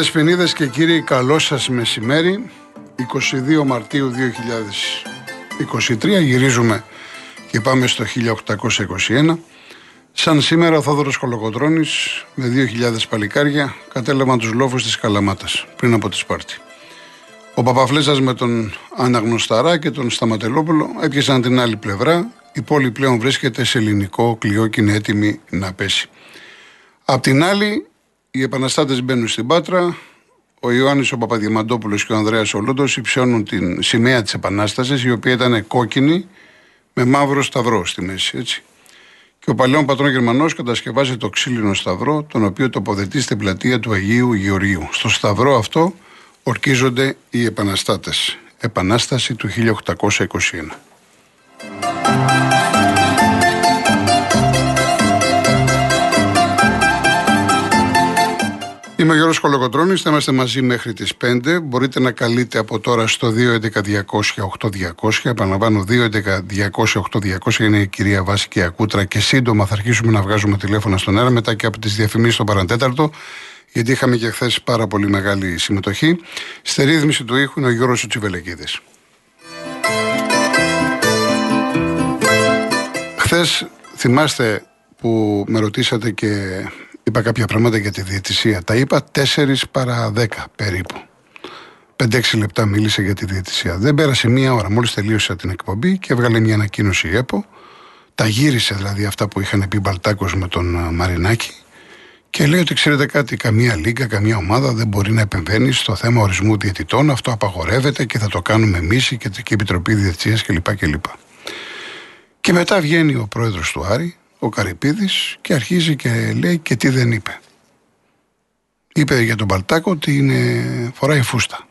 Κυρίες Πενίδες και κύριοι, καλό σας μεσημέρι. 22 Μαρτίου 2023 γυρίζουμε και πάμε στο 1821. Σαν σήμερα ο Θόδωρος Κολοκοτρώνης με 2.000 παλικάρια κατέλαβαν τους λόφους της Καλαμάτας πριν από τη Σπάρτη. Ο Παπαφλέσας με τον Αναγνωσταρά και τον Σταματελόπουλο έπιασαν την άλλη πλευρά. Η πόλη πλέον βρίσκεται σε ελληνικό κλειό και είναι έτοιμη να πέσει. Απ' την άλλη, οι επαναστάτες μπαίνουν στην Πάτρα. Ο Ιωάννης ο Παπαδιαμαντόπουλο και ο Ανδρέας Ολόντο υψώνουν την σημαία της Επανάστασης, η οποία ήταν κόκκινη με μαύρο σταυρό στη μέση. Έτσι. Και ο παλαιόν πατρόν Γερμανός κατασκευάζει το ξύλινο σταυρό, τον οποίο τοποθετεί στην πλατεία του Αγίου Γεωργίου. Στο σταυρό αυτό ορκίζονται οι επαναστάτες. Επανάσταση του 1821. Είμαι ο Γιώργος Κολοκοτρώνης, θα είμαστε μαζί μέχρι τις 5. Μπορείτε να καλείτε από τώρα στο 211-200-8200. Επαναλαμβάνω, 211-200-8200 είναι η κυρία Βάση και Ακούτρα και σύντομα θα αρχίσουμε να βγάζουμε τηλέφωνα στον αέρα μετά και από τις διαφημίσεις στο παραντέταρτο γιατί είχαμε και χθες πάρα πολύ μεγάλη συμμετοχή. Στη ρύθμιση του ήχου είναι ο Γιώργος Τσιβελεκίδης. Χθες θυμάστε που με ρωτήσατε και είπα κάποια πράγματα για τη διαιτησία. Τα είπα 4 παρά 10 περίπου. 5-6 λεπτά μίλησε για τη διαιτησία. Δεν πέρασε μία ώρα. Μόλις τελείωσα την εκπομπή και έβγαλε μια ανακοίνωση η ΕΠΟ. Τα γύρισε δηλαδή αυτά που είχαν πει Μπαλτάκος με τον Μαρινάκη. Και λέει ότι ξέρετε κάτι, καμία λίγα, καμία ομάδα δεν μπορεί να επεμβαίνει στο θέμα ορισμού διαιτητών. Αυτό απαγορεύεται και θα το κάνουμε εμείς η Κεντρική Επιτροπή Διαιτησίας κλπ. κλπ. Και μετά βγαίνει ο πρόεδρος του Άρη, ο Καρυπίδης και αρχίζει και λέει και τι δεν είπε. Είπε για τον Παλτάκο ότι είναι, φοράει φούστα.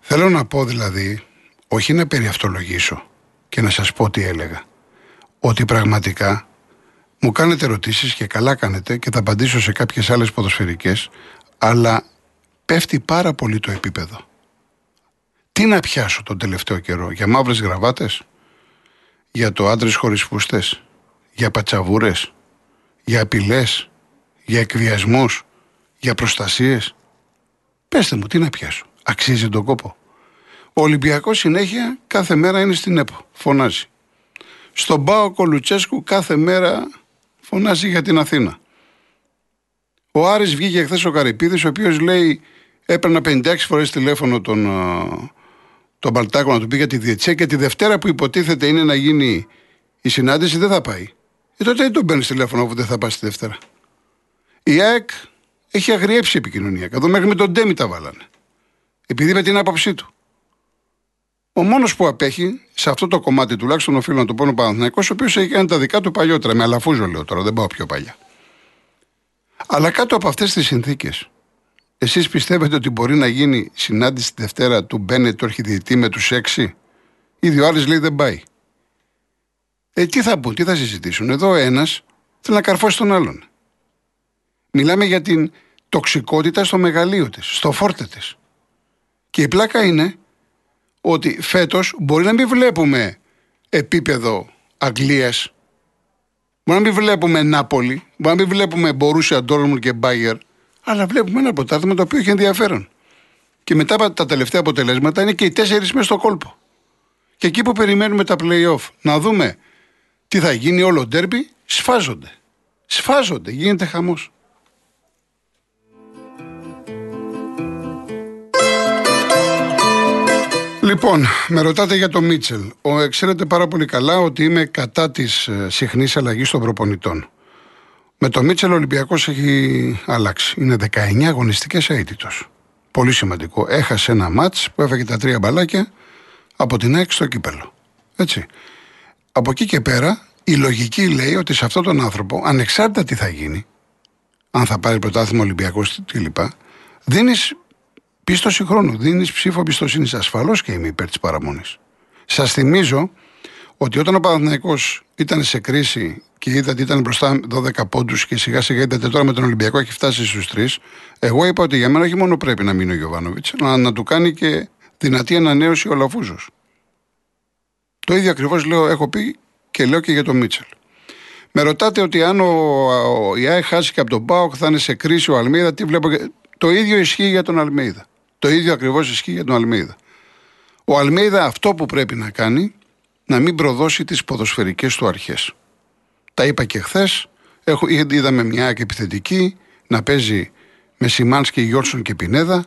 Θέλω να πω δηλαδή, όχι να περιαυτολογήσω και να σας πω τι έλεγα, ότι πραγματικά μου κάνετε ερωτήσεις και καλά κάνετε και θα απαντήσω σε κάποιες άλλες ποδοσφαιρικές, αλλά πέφτει πάρα πολύ το επίπεδο. Τι να πιάσω τον τελευταίο καιρό, για μαύρες γραβάτες, για το άντρες χωρίς φούστες, για πατσαβούρες, για απειλές, για εκβιασμούς, για προστασίες. Πέστε μου, τι να πιάσω. Αξίζει τον κόπο. Ο Ολυμπιακός συνέχεια κάθε μέρα είναι στην ΕΠΟ. Φωνάζει. Στον Πάο Κολουτσέσκου κάθε μέρα φωνάζει για την Αθήνα. Ο Άρης βγήκε χθες ο Καρυπίδης, ο οποίος λέει έπαιρνα 56 φορές τηλέφωνο τον, τον Παλτάκο να του πει για τη διετσία και τη Δευτέρα που υποτίθεται είναι να γίνει η συνάντηση δεν θα πάει. Ε, τότε δεν τον παίρνεις τηλέφωνο που δεν θα πας τη Δευτέρα. Η ΑΕΚ έχει αγριέψει επικοινωνία. Εδώ μέχρι με τον Ντέμι τα βάλανε. Επειδή με την άποψή του. Ο μόνος που απέχει σε αυτό το κομμάτι τουλάχιστον οφείλω να το πω ο Παναθυναϊκό, ο οποίος έχει κάνει τα δικά του παλιότερα. Με αλαφούζω λέω τώρα, δεν πάω πιο παλιά. Αλλά κάτω από αυτές τις συνθήκες, εσείς πιστεύετε ότι μπορεί να γίνει συνάντηση τη Δευτέρα του Μπένετ, του αρχιδιετή με τους έξι; Ήδη ο Άρης λέει δεν πάει. Ε, τι θα πούν, τι θα συζητήσουν; Εδώ ένας θέλει να καρφώσει τον άλλον. Μιλάμε για την τοξικότητα στο μεγαλείο της, στο φόρτε της. Και η πλάκα είναι ότι φέτος μπορεί να μην βλέπουμε επίπεδο Αγγλίας. Μπορεί να μην βλέπουμε Νάπολη, μπορεί να μην βλέπουμε Μπορούσια, Ντόρμουν και Μπάγκερ, αλλά βλέπουμε ένα πρωτάθλημα το οποίο έχει ενδιαφέρον. Και μετά από τα τελευταία αποτελέσματα είναι και οι τέσσερις μέσα στο κόλπο. Και εκεί που περιμένουμε τα playoff, να δούμε τι θα γίνει όλο ντέρμπι, σφάζονται. Σφάζονται, γίνεται χαμός. Λοιπόν, με ρωτάτε για το Μίτσελ. Ο, ξέρετε πάρα πολύ καλά ότι είμαι κατά της ε, συχνής αλλαγής των προπονητών. Με το Μίτσελ ο Ολυμπιακός έχει αλλάξει. Είναι 19 αγωνιστικές αίτητος. Πολύ σημαντικό. Έχασε ένα μάτς που έφαγε τα τρία μπαλάκια από την ΑΕΚ στο κύπελο. Έτσι. Από εκεί και πέρα η λογική λέει ότι σε αυτόν τον άνθρωπο, ανεξάρτητα τι θα γίνει, αν θα πάρει πρωτάθλημα Ολυμπιακός κλπ., δίνεις πίστοση χρόνου, δίνεις ψήφο εμπιστοσύνης. Ασφαλώς και είμαι υπέρ της παραμονής. Σας θυμίζω ότι όταν ο Παναθυναϊκό ήταν σε κρίση και είδατε ότι ήταν μπροστά 12 πόντους και σιγά σιγά είδατε τώρα με τον Ολυμπιακό έχει φτάσει στους 3, εγώ είπα ότι για μένα όχι μόνο πρέπει να μείνει ο Γιωβάνοβιτς, αλλά να του κάνει και δυνατή ανανέωση ο Λαφούζος. Το ίδιο ακριβώς λέω, έχω πει και λέω και για τον Μίτσελ. Με ρωτάτε ότι αν ο, ο, η ΑΕ χάσει και από τον Πάοκ θα είναι σε κρίση ο Αλμίδα, τι βλέπω. Το ίδιο ισχύει για τον Αλμέιδα. Το ίδιο ακριβώς ισχύει για τον Αλμέιδα. Ο Αλμέιδα αυτό που πρέπει να κάνει, να μην προδώσει τις ποδοσφαιρικές του αρχές. Τα είπα και χθες. Είδαμε μια επιθετική να παίζει με Σιμάνσκι, Γιόρσον και Πινέδα,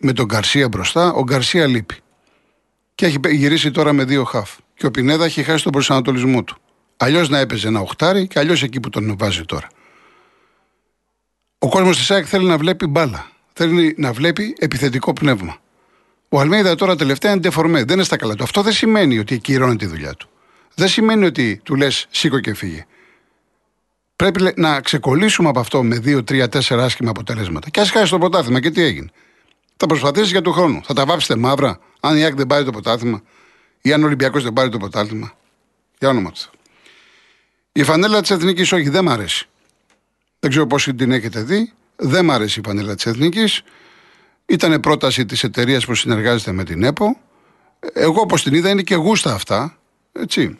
με τον Γκαρσία μπροστά. Ο Γκαρσία λείπει. Και έχει γυρίσει τώρα με δύο χαφ. Και ο Πινέδα έχει χάσει τον προσανατολισμό του. Αλλιώς να έπαιζε ένα οχτάρι και αλλιώς εκεί που τον βάζει τώρα. Ο κόσμος της ΑΕΚ θέλει να βλέπει μπάλα. Θέλει να βλέπει επιθετικό πνεύμα. Ο Αλμέιδα τώρα τελευταία είναι ντεφορμέ. Δεν είναι στα καλά του. Αυτό δεν σημαίνει ότι εκυρώνει τη δουλειά του. Δεν σημαίνει ότι του λες σήκω και φύγε. Πρέπει να ξεκολλήσουμε από αυτό με 2, 3, 4 άσχημα αποτελέσματα. Και ας χάσει το πρωτάθλημα. Και τι έγινε. Θα προσπαθήσεις για του χρόνου. Θα τα βάψετε μαύρα, αν η ΑΕΚ δεν πάρει το πρωτάθλημα ή αν ο Ολυμπιακός δεν πάρει το πρωτάθλημα. Για όνομα του. Η φανέλα της Εθνικής, όχι, δεν μ' αρέσει. Δεν ξέρω πώ την έχετε δει. Δεν μ' αρέσει η φανέλα της Εθνικής. Ήταν πρόταση της εταιρείας που συνεργάζεται με την ΕΠΟ. Εγώ όπως την είδα είναι και γούστα αυτά. Έτσι.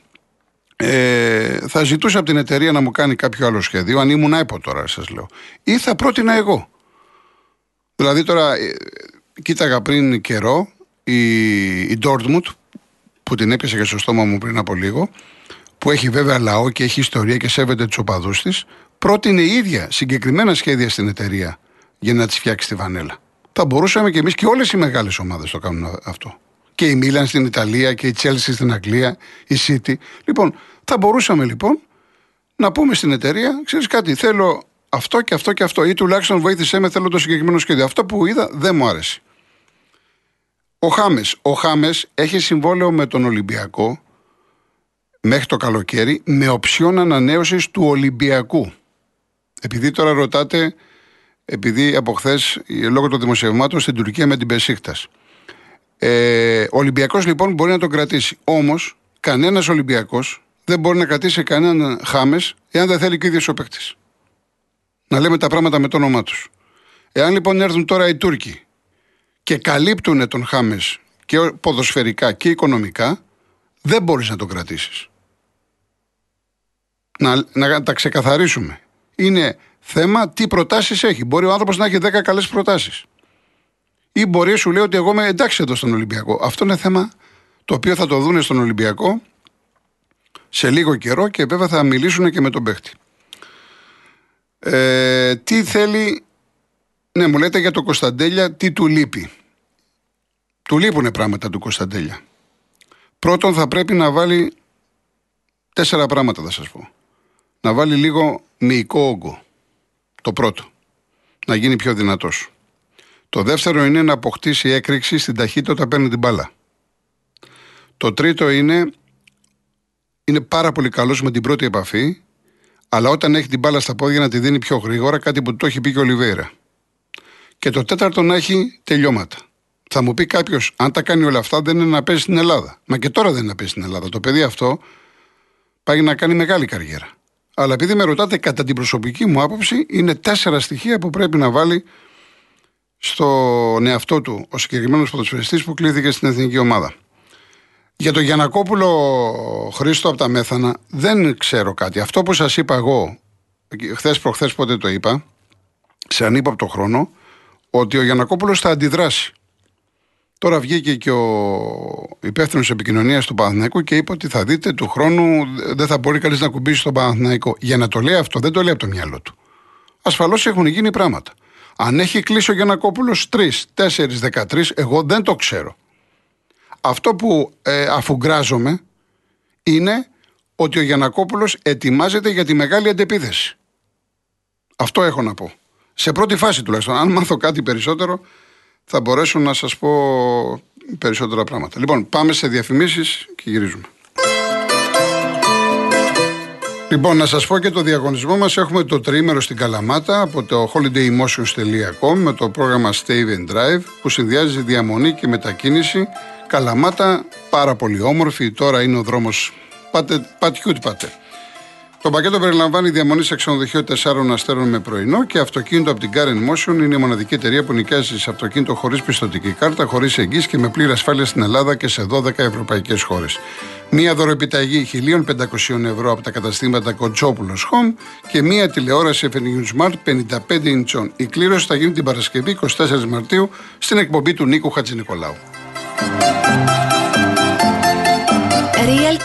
Ε, θα ζητούσα από την εταιρεία να μου κάνει κάποιο άλλο σχέδιο, αν ήμουν ΕΠΟ τώρα, σας λέω. Ή θα πρότεινα εγώ. Δηλαδή τώρα, ε, κοίταγα πριν καιρό η, η Dortmund, που την έπιασε και στο στόμα μου πριν από λίγο, που έχει βέβαια λαό και έχει ιστορία και σέβεται τους οπαδούς της, πρότεινε η ίδια συγκεκριμένα σχέδια στην εταιρεία για να τη φτιάξει τη βανέλα. Θα μπορούσαμε και εμείς και όλες οι μεγάλες ομάδες το κάνουν αυτό. Και η Μίλαν στην Ιταλία και η Τσέλσι στην Αγγλία, η City. Λοιπόν, θα μπορούσαμε λοιπόν να πούμε στην εταιρεία, ξέρεις κάτι, θέλω αυτό και αυτό και αυτό. Ή τουλάχιστον βοήθησέ με, θέλω το συγκεκριμένο σχέδιο. Αυτό που είδα δεν μου άρεσε. Ο Χάμες. Ο Χάμες έχει συμβόλαιο με τον Ολυμπιακό μέχρι το καλοκαίρι με οψιόν ανανέωσης του Ολυμπιακού. Επειδή τώρα ρωτάτε, επειδή από χθες, λόγω των δημοσιευμάτων στην Τουρκία με την Πεσίχτας. Ε, ο Ολυμπιακός λοιπόν μπορεί να τον κρατήσει. Όμως, κανένας Ολυμπιακός δεν μπορεί να κρατήσει κανέναν Χάμες εάν δεν θέλει και ο ίδιος ο παίκτης. Να λέμε τα πράγματα με το όνομά τους. Εάν λοιπόν έρθουν τώρα οι Τούρκοι και καλύπτουν τον Χάμες και ποδοσφαιρικά και οικονομικά, δεν μπορείς να τον κρατήσεις. Να, να τα ξεκαθαρίσουμε. Είναι θέμα τι προτάσεις έχει. Μπορεί ο άνθρωπος να έχει 10 καλές προτάσεις. Ή μπορεί σου λέει ότι εγώ είμαι εντάξει εδώ στον Ολυμπιακό. Αυτό είναι θέμα το οποίο θα το δούνε στον Ολυμπιακό σε λίγο καιρό και βέβαια θα μιλήσουν και με τον παίχτη. Ε, τι θέλει, ναι μου λέτε για τον Κωνσταντέλια τι του λείπει. Του λείπουν πράγματα του Κωνσταντέλια. Πρώτον θα πρέπει να βάλει τέσσερα πράγματα θα σας πω. Να βάλει λίγο μυϊκό όγκο. Το πρώτο. Να γίνει πιο δυνατός. Το δεύτερο είναι να αποκτήσει έκρηξη στην ταχύτητα όταν παίρνει την μπάλα. Το τρίτο είναι είναι πάρα πολύ καλός με την πρώτη επαφή, αλλά όταν έχει την μπάλα στα πόδια να τη δίνει πιο γρήγορα, κάτι που το έχει πει και ο Λιβέρα. Και το τέταρτο να έχει τελειώματα. Θα μου πει κάποιος, αν τα κάνει όλα αυτά, δεν είναι να παίζει στην Ελλάδα. Μα και τώρα δεν είναι να παίζει στην Ελλάδα. Το παιδί αυτό πάει να κάνει μεγάλη καριέρα. Αλλά επειδή με ρωτάτε κατά την προσωπική μου άποψη, είναι τέσσερα στοιχεία που πρέπει να βάλει στον εαυτό του ο συγκεκριμένος ποδοσφαιριστής που κλείθηκε στην εθνική ομάδα. Για τον Γιανακόπουλο Χρήστο από τα Μέθανα δεν ξέρω κάτι. Αυτό που σας είπα εγώ, χθες προχθές πότε το είπα, σε ανύπαπτο χρόνο, ότι ο Γιανακόπουλος θα αντιδράσει. Τώρα βγήκε και ο υπεύθυνος επικοινωνίας του Παναθηναϊκού και είπε ότι θα δείτε του χρόνου δεν θα μπορεί κανείς να κουμπίσει στον Παναθηναϊκό. Για να το λέει αυτό, δεν το λέει από το μυαλό του. Ασφαλώς έχουν γίνει πράγματα. Αν έχει κλείσει ο Γιανακόπουλος 3, 4, 13, εγώ δεν το ξέρω. Αυτό που ε, αφουγκράζομαι είναι ότι ο Γιανακόπουλος ετοιμάζεται για τη μεγάλη αντεπίθεση. Αυτό έχω να πω. Σε πρώτη φάση τουλάχιστον. Αν μάθω κάτι περισσότερο, θα μπορέσω να σας πω περισσότερα πράγματα. Λοιπόν, πάμε σε διαφημίσεις και γυρίζουμε. Λοιπόν, να σας πω και το διαγωνισμό μας. Έχουμε το τρίμερο στην Καλαμάτα από το holidaymotions.com με το πρόγραμμα Stay and Drive που συνδυάζει διαμονή και μετακίνηση Καλαμάτα, πάρα πολύ όμορφη. Τώρα είναι ο δρόμος, πάτε, πατιούτ πάτε. Το πακέτο περιλαμβάνει διαμονή σε ξενοδοχείο 4 αστέρων με πρωινό και αυτοκίνητο από την Karen Motion. Είναι η μοναδική εταιρεία που νοικιάζει σε αυτοκίνητο χωρίς πιστοτική κάρτα, χωρίς εγγύηση και με πλήρη ασφάλεια στην Ελλάδα και σε 12 ευρωπαϊκές χώρες. Μία δωροεπιταγή 1.500 ευρώ από τα καταστήματα Κοτσόπουλο Home και μία τηλεόραση FNU Smart 55 inch. Η κλήρωση θα γίνει την Παρασκευή 24 Μαρτίου στην εκπομπή του Νίκου Χατζηνικολάου. Thank you.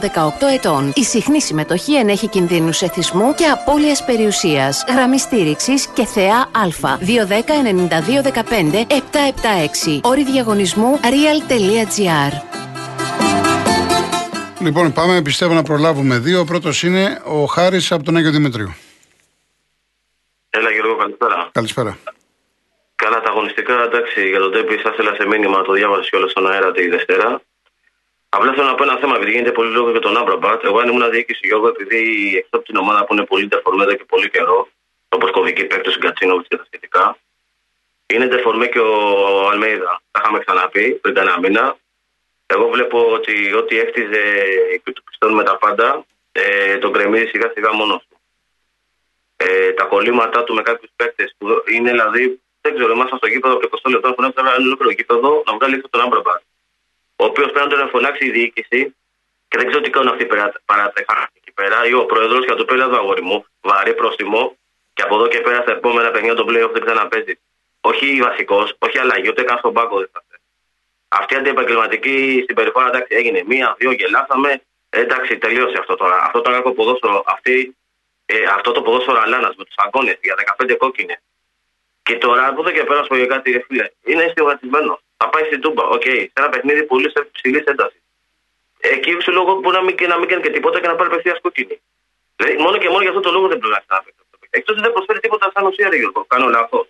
18 ετών. Η συχνή συμμετοχή ενέχει κινδύνους εθισμού και απώλειας περιουσίας. Γραμμή στήριξης και θεά Α. 210-9215-776. Όρη διαγωνισμού real.gr. Λοιπόν, πάμε. Πιστεύω να προλάβουμε δύο. Ο πρώτος είναι ο Χάρης από τον Άγιο Δημητρίου. Έλα, Γιώργο, καλησπέρα. Καλησπέρα. Καλά, τα αγωνιστικά εντάξει για τον Τέπη, σας έστειλα σε μήνυμα, το διάβασες κιόλα στον αέρα τη Δευτέρα. Απλά θέλω να πω ένα θέμα, επειδή γίνεται πολύ λόγο για τον Άμπραμπατ. Εγώ, αν ήμουν διοίκηση Γιώργο, επειδή εκτός από την ομάδα που είναι πολύ τεφορμέ και πολύ καιρό, όπως κωδική παίκτη του Γκατσίνοβιτς και τα σχετικά, είναι τεφορμέ και ο Αλμέιδα. Τα είχαμε ξαναπεί πριν κανένα μήνα. Εγώ βλέπω ότι ό,τι έχτιζε και του πιστώνει με τα πάντα, ε, τον κρεμίζει σιγά σιγά μόνος του. Ε, τα κολλήματά του με κάποιους παίκτες που είναι δηλαδή, δεν ξέρω, ήμασταν στο γήπεδο και 20 λεπτά έχουν ένα ολόκληρο γήπεδο να βγάλει τον Άμπραμπατ ο οποίος πρέπει να τον φωνάξει η διοίκηση και δεν ξέρω τι κάνουν αυτοί παράτεχα εκεί πέρα, ή ο πρόεδρος να του πει εδώ αγόρι μου, βαρύ πρόστιμο και από εδώ και πέρα στα επόμενα παιχνίδια των playoff δεν ξαναπαίζει. Όχι βασικός, όχι αλλαγή, ούτε καν στον πάγκο δεν θα θε. Αυτή η αντιεπαγγελματική συμπεριφορά εντάξει, έγινε μία, δύο, γελάσαμε. Εντάξει, τελείωσε αυτό τώρα. Αυτό το κακό ποδόσφαιρο, αυτή, ε, αυτό το ποδόσφαιρο αλάνας με τους αγώνες για 15 κόκκινες. Και τώρα από εδώ και πέρα, σου πω για κάτι, φίλε, είναι αισιογραφισμένο θα πάει στην Τούμπα. OK, okay. σε ένα παιχνίδι πολύ ψηλής έντασης. Εκεί σου λόγο που να μην, να μην κάνει και τίποτα και να πάρει απευθεία κόκκινη. Δηλαδή, μόνο και μόνο για αυτό το λόγο δεν πρέπει να κάνει. Εκτός δεν προσφέρει τίποτα σαν ουσία, ρε Γιώργο. Κάνω λάθος.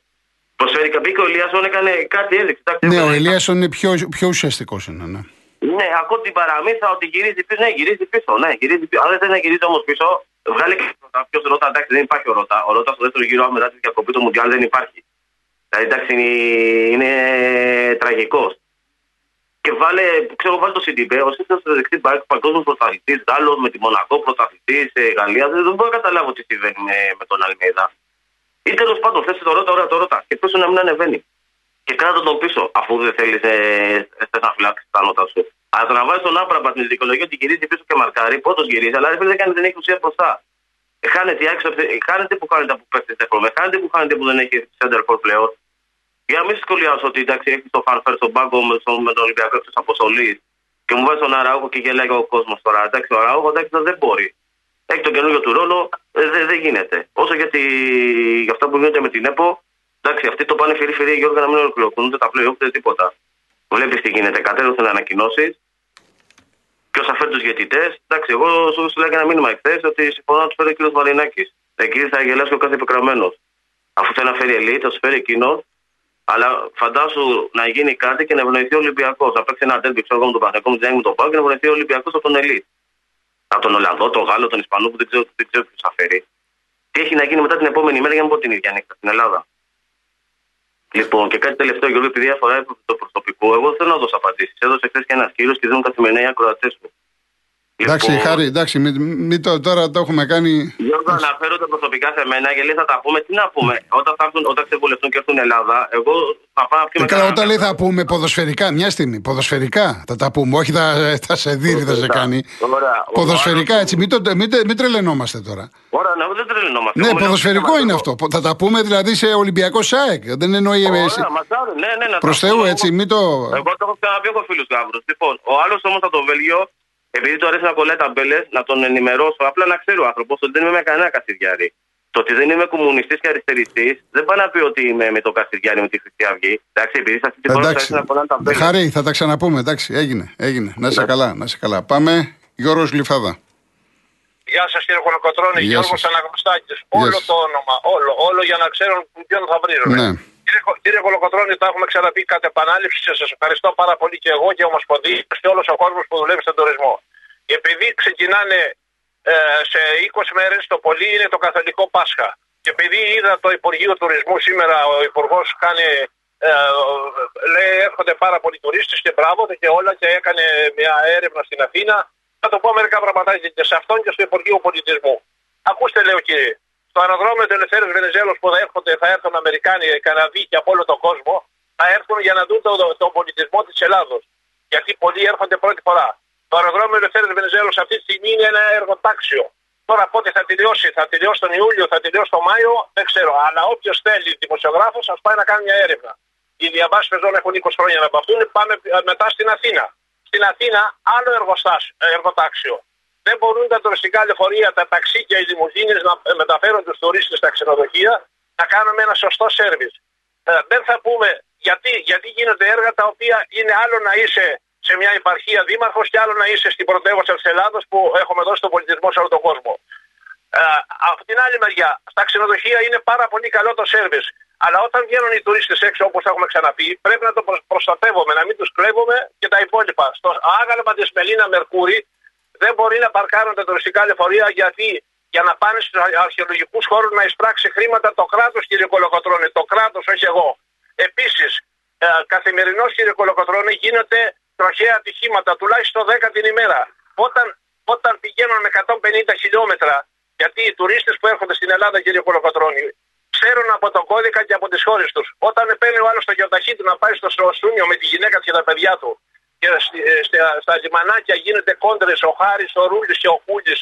Προσφέρει και ο Ηλίασον έκανε κάτι έδειξε. Ναι, ο Ηλίασον είναι πιο, πιο ουσιαστικός είναι, ναι. Ναι, ακούω την παραμύθα ότι γυρίζει πίσω. Ναι, γυρίζει πίσω. Ναι, γυρίζει πίσω. Αν δεν θέλει να γυρίζει όμως πίσω, βγάλει και ποιος ρώτα. Εντάξει, δεν υπάρχει ο ρώτα. Ο ρώτα στο δεύτερο γύρο μετά τη διακοπή του Μουντιάλ δεν υπάρχει. Δηλαδή, εντάξει, είναι τραγικό. Και βάλε, ξέρω, βάλε το CDB, ο σύστημα στο δεξί μπακ, παγκόσμιος πρωταθλητής, Γάλλος με τη Μονακό πρωταθλητής, ε, Γαλλίας. Δεν, μπορώ να καταλάβω τι συμβαίνει με, με τον Αλμίδα. Ή τέλος πάντων, θες το ρώτα, ωραία το ρώτα. Και πέσω να μην ανεβαίνει. Και κάτω τον πίσω, αφού δεν θέλεις ε, να φυλάξεις τα νότα σου. Αλλά το να βάζει τον Άμπραμπα την δικαιολογία ότι γυρίζει πίσω και μαρκάρει, πότε γυρίζει, αλλά δεν κάνει, δεν έχει ουσία μπροστά. Χάνεται, χάνεται που χάνεται που παίρνει τεχνολογία, χάνεται που χάνεται που δεν έχει center for πλέον. Για να μην σχολιάσω ότι εντάξει, έχει το φανφέρ στον πάγκο με, τον, με τον Ολυμπιακό τη αποστολή και μου βάζει τον Αραούχο και γελάει ο κόσμος τώρα. Εντάξει, ο Αραούχο εντάξει, δεν μπορεί. Έχει τον καινούργιο του ρόλο, ε, δεν δε γίνεται. Όσο γιατί για αυτά που γίνονται με την ΕΠΟ, εντάξει, αυτοί το πάνε φυρί φυρί Γιώργο να μην ολοκληρώνονται τα πλέον ούτε τίποτα. Βλέπεις τι γίνεται. Κατέρωθεν ανακοινώσεις. Ποιο θα φέρει του διαιτητές. Εντάξει, εγώ σου λέγα ένα μήνυμα εχθέ ότι συμφωνώ να τους φέρει ο κ. Μαρινάκη. Εκεί θα γελάσει ο κάθε επικραμμένο. Αφού θέλει να φέρει ελίτ, θα τους φέρει εκείνο αλλά φαντάσου να γίνει κάτι και να ευνοηθεί ο Ολυμπιακός. Να παίξει ένα τέτοιο ξέρω εγώ με τον Παναγιακό με τον Πάο και να ευνοηθεί ο Ολυμπιακός από τον Ελίτ. Από τον Ολλανδό, τον Γάλλο, τον Ισπανό που δεν ξέρω, δεν ξέρω ποιος θα φέρει. Τι έχει να γίνει μετά την επόμενη μέρα για να πω την ίδια νύχτα στην Ελλάδα. Λοιπόν, και κάτι τελευταίο, Γιώργο, επειδή αφορά το προσωπικό, εγώ δεν θέλω να δώσω απαντήσεις. Έδωσε χθες και ένας κύριος και δίνουν καθημερινά οι ακροατές μου. Εντάξει, λοιπόν, χάρη, εντάξει, μην, μην το, τώρα το έχουμε κάνει. Γιώργο, αναφέρονται προσωπικά σε μένα και λέει θα τα πούμε. Τι να πούμε, όταν, θα έρθουν, όταν ξεβολευτούν και έρθουν Ελλάδα, εγώ θα πάω αυτή ε, Καλά, όταν λέει θα πούμε ποδοσφαιρικά, μια στιγμή. Ποδοσφαιρικά θα τα πούμε, όχι θα, θα σε δει, θα σε κάνει. ποδοσφαιρικά, έτσι, μην, το, μην, μην τρελαινόμαστε τώρα. Ωραία, ναι, δεν τρελαινόμαστε. Ναι, ποδοσφαιρικό είναι αυτό. Θα τα πούμε δηλαδή σε Ολυμπιακός ΣΑΕΚ. Δεν εννοεί εμεί. Ναι, ναι, Προς Θεού, έτσι, μην το. Εγώ το έχω ξαναπεί, έχω φίλους γάβρου. Λοιπόν, ο άλλος όμως από το Βέλγιο επειδή του αρέσει να κολλάει ταμπέλες, να τον ενημερώσω. Απλά να ξέρω ο άνθρωπος ότι δεν είμαι με κανένα καστιδιάρη. Το ότι δεν είμαι κομμουνιστής και αριστεριστής δεν πάει να πει ότι είμαι με το καστιδιάρη με τη Χρυσή Αυγή. Εντάξει, επειδή σε αυτή την χώρα να κολλάνε ταμπέλες. Χαρή, θα τα ξαναπούμε. Εντάξει, έγινε. έγινε. Να είσαι καλά, να είσαι καλά. Πάμε, Γιώργος Λιφάδα. Γεια σας κύριε Κολοκοτρώνη, Γιώργος Αναγνωστάκης. Όλο το όνομα, όλο, όλο για να ξέρουν ποιον θα βρίζουν. Ναι. Κύριε, κύριε Κολοκοτρώνη, τα έχουμε ξαναπεί κατ' επανάληψη και σας ευχαριστώ πάρα πολύ και εγώ και ο Ομοσπονδία και όλος ο κόσμος που δουλεύει στον τουρισμό. Επειδή ξεκινάνε ε, σε 20 μέρες το πολύ είναι το Καθολικό Πάσχα. Και επειδή είδα το Υπουργείο Τουρισμού σήμερα, ο Υπουργός κάνει. Ε, λέει έρχονται πάρα πολλοί τουρίστες και μπράβο και όλα και έκανε μια έρευνα στην Αθήνα θα το πω μερικά πραγματάκια και σε αυτόν και στο Υπουργείο Πολιτισμού. Ακούστε, λέω κύριε, στο αεροδρόμιο του Ελευθέρου Βενεζέλος που θα έρχονται, θα έρθουν Αμερικάνοι, Καναδοί και από όλο τον κόσμο, θα έρθουν για να δουν τον το πολιτισμό της Ελλάδος. Γιατί πολλοί έρχονται πρώτη φορά. Το αεροδρόμιο Ελευθέρου Βενεζέλος αυτή τη στιγμή είναι ένα εργοτάξιο. Τώρα πότε θα τελειώσει, θα τελειώσει τον Ιούλιο, θα τελειώσει τον Μάιο, δεν ξέρω. Αλλά όποιος θέλει δημοσιογράφος, ας πάει να κάνει μια έρευνα. Οι διαβάσεις πεζών έχουν 20 χρόνια να μπαθούν, πάμε μετά στην Αθήνα στην Αθήνα άλλο ε, εργοτάξιο. Δεν μπορούν τα τουριστικά λεωφορεία, τα ταξί και οι λιμουζίνε να μεταφέρουν τους τουρίστες στα ξενοδοχεία, να κάνουμε ένα σωστό σερβις. Ε, δεν θα πούμε γιατί, γιατί γίνονται έργα τα οποία είναι άλλο να είσαι σε μια επαρχία δήμαρχος και άλλο να είσαι στην πρωτεύουσα της Ελλάδος που έχουμε δώσει τον πολιτισμό σε όλο τον κόσμο. Ε, από την άλλη μεριά, στα ξενοδοχεία είναι πάρα πολύ καλό το σερβις. Αλλά όταν βγαίνουν οι τουρίστες έξω, όπως έχουμε ξαναπεί, πρέπει να το προστατεύουμε, να μην τους κλέβουμε και τα υπόλοιπα. Στο άγαλμα της Μελίνα Μερκούρη δεν μπορεί να παρκάρουν τα τουριστικά λεωφορεία γιατί για να πάνε στους αρχαιολογικούς χώρους να εισπράξει χρήματα το κράτος, κύριε Κολοκοτρόνη. Το κράτος, όχι εγώ. Επίσης, ε, καθημερινώς, κύριε Κολοκοτρόνη, γίνονται τροχαία ατυχήματα, τουλάχιστον 10 την ημέρα. Όταν, όταν πηγαίνουν με 150 χιλιόμετρα, γιατί οι τουρίστες που έρχονται στην Ελλάδα, κύριε Κολοκοτρόνη, ξέρουν από τον κώδικα και από τις χώρες τους. Όταν παίρνει ο άλλος το γεωταχή του να πάει στο Σοστούνιο με τη γυναίκα και τα παιδιά του και ε, στα λιμανάκια γίνονται κόντρε ο Χάρη, ο Ρούλη και ο Κούλη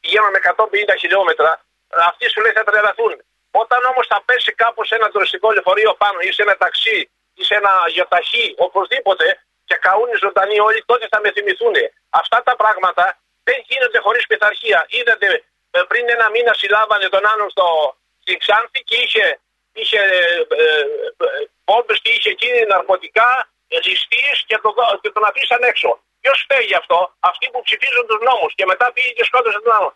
πηγαίνουν με 150 χιλιόμετρα, αυτοί σου λέει θα τρελαθούν. Όταν όμω θα πέσει κάπου σε ένα τουριστικό λεωφορείο πάνω ή σε ένα ταξί ή σε ένα γεωταχή, οπωσδήποτε και καούν οι ζωντανοί όλοι, τότε θα με θυμηθούν. Αυτά τα πράγματα δεν γίνονται χωρί πειθαρχία. Είδατε ε, πριν ένα μήνα συλλάβανε τον άλλον στο, στη Ξάνθη και είχε, είχε ε, ε, και είχε εκεί ναρκωτικά, ληστείες και, το, και τον αφήσαν έξω. Ποιος φταίει γι' αυτό, αυτοί που ψηφίζουν τους νόμους και μετά πήγε και σκότωσε τον νόμο.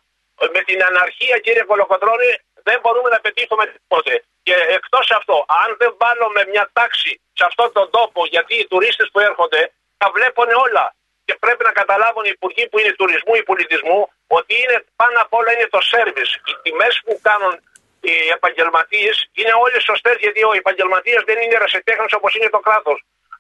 Με την αναρχία, κύριε Κολοκοτρόνη, δεν μπορούμε να πετύχουμε τίποτε. Και εκτός αυτό, αν δεν βάλουμε μια τάξη σε αυτόν τον τόπο, γιατί οι τουρίστες που έρχονται τα βλέπουν όλα. Και πρέπει να καταλάβουν οι υπουργοί που είναι τουρισμού ή πολιτισμού ότι είναι πάνω απ' όλα είναι το σερβις. Οι τιμές που κάνουν οι επαγγελματίες είναι όλες σωστές γιατί ο επαγγελματίας δεν είναι ερασιτέχνη όπως είναι το κράτος.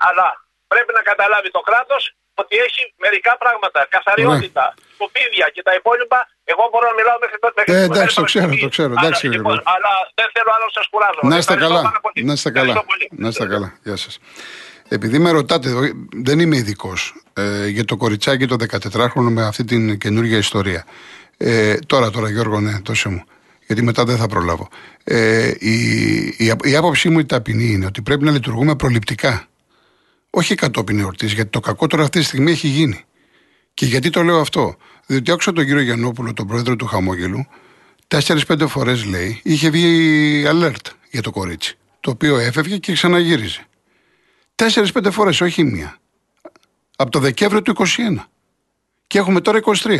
Αλλά πρέπει να καταλάβει το κράτος ότι έχει μερικά πράγματα. Καθαριότητα, ναι. σκουπίδια και τα υπόλοιπα. Εγώ μπορώ να μιλάω μέχρι τότε. Ε, εντάξει, το ξέρω, το ξέρω. Εντάξει, αλλά, λοιπόν, αλλά δεν θέλω άλλο να σας κουράζω. Να είστε καλά. Να είστε καλά. Να είστε καλά. Γεια σας. Επειδή με ρωτάτε, δεν είμαι ειδικός ε, για το κοριτσάκι το 14χρονο με αυτή την καινούργια ιστορία. Ε, τώρα, τώρα, Γιώργο, ναι, δώσε μου γιατί μετά δεν θα προλάβω. Ε, η, η, η άποψή μου η ταπεινή είναι ότι πρέπει να λειτουργούμε προληπτικά. Όχι κατόπιν εορτής, γιατί το κακό τώρα αυτή τη στιγμή έχει γίνει. Και γιατί το λέω αυτό; Διότι άκουσα τον κύριο Γιαννόπουλο, τον πρόεδρο του Χαμόγελου, τέσσερι-πέντε φορές λέει, είχε βγει alert για το κορίτσι. Το οποίο έφευγε και ξαναγύριζε. Τέσσερι-πέντε φορές, όχι μία. Από το Δεκέμβριο του 21. Και έχουμε τώρα 23.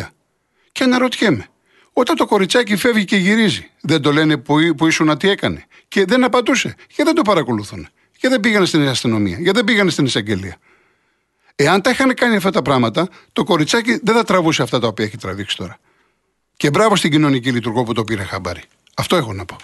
Και αναρωτιέμαι, όταν το κοριτσάκι φεύγει και γυρίζει, δεν το λένε που, που ήσουν τι έκανε. Και δεν απαντούσε. Και δεν το παρακολουθούν. Και δεν πήγανε στην αστυνομία. Γιατί δεν πήγανε στην εισαγγελία. Εάν τα είχαν κάνει αυτά τα πράγματα, το κοριτσάκι δεν θα τραβούσε αυτά τα οποία έχει τραβήξει τώρα. Και μπράβο στην κοινωνική λειτουργό που το πήρε χαμπάρι. Αυτό έχω να πω.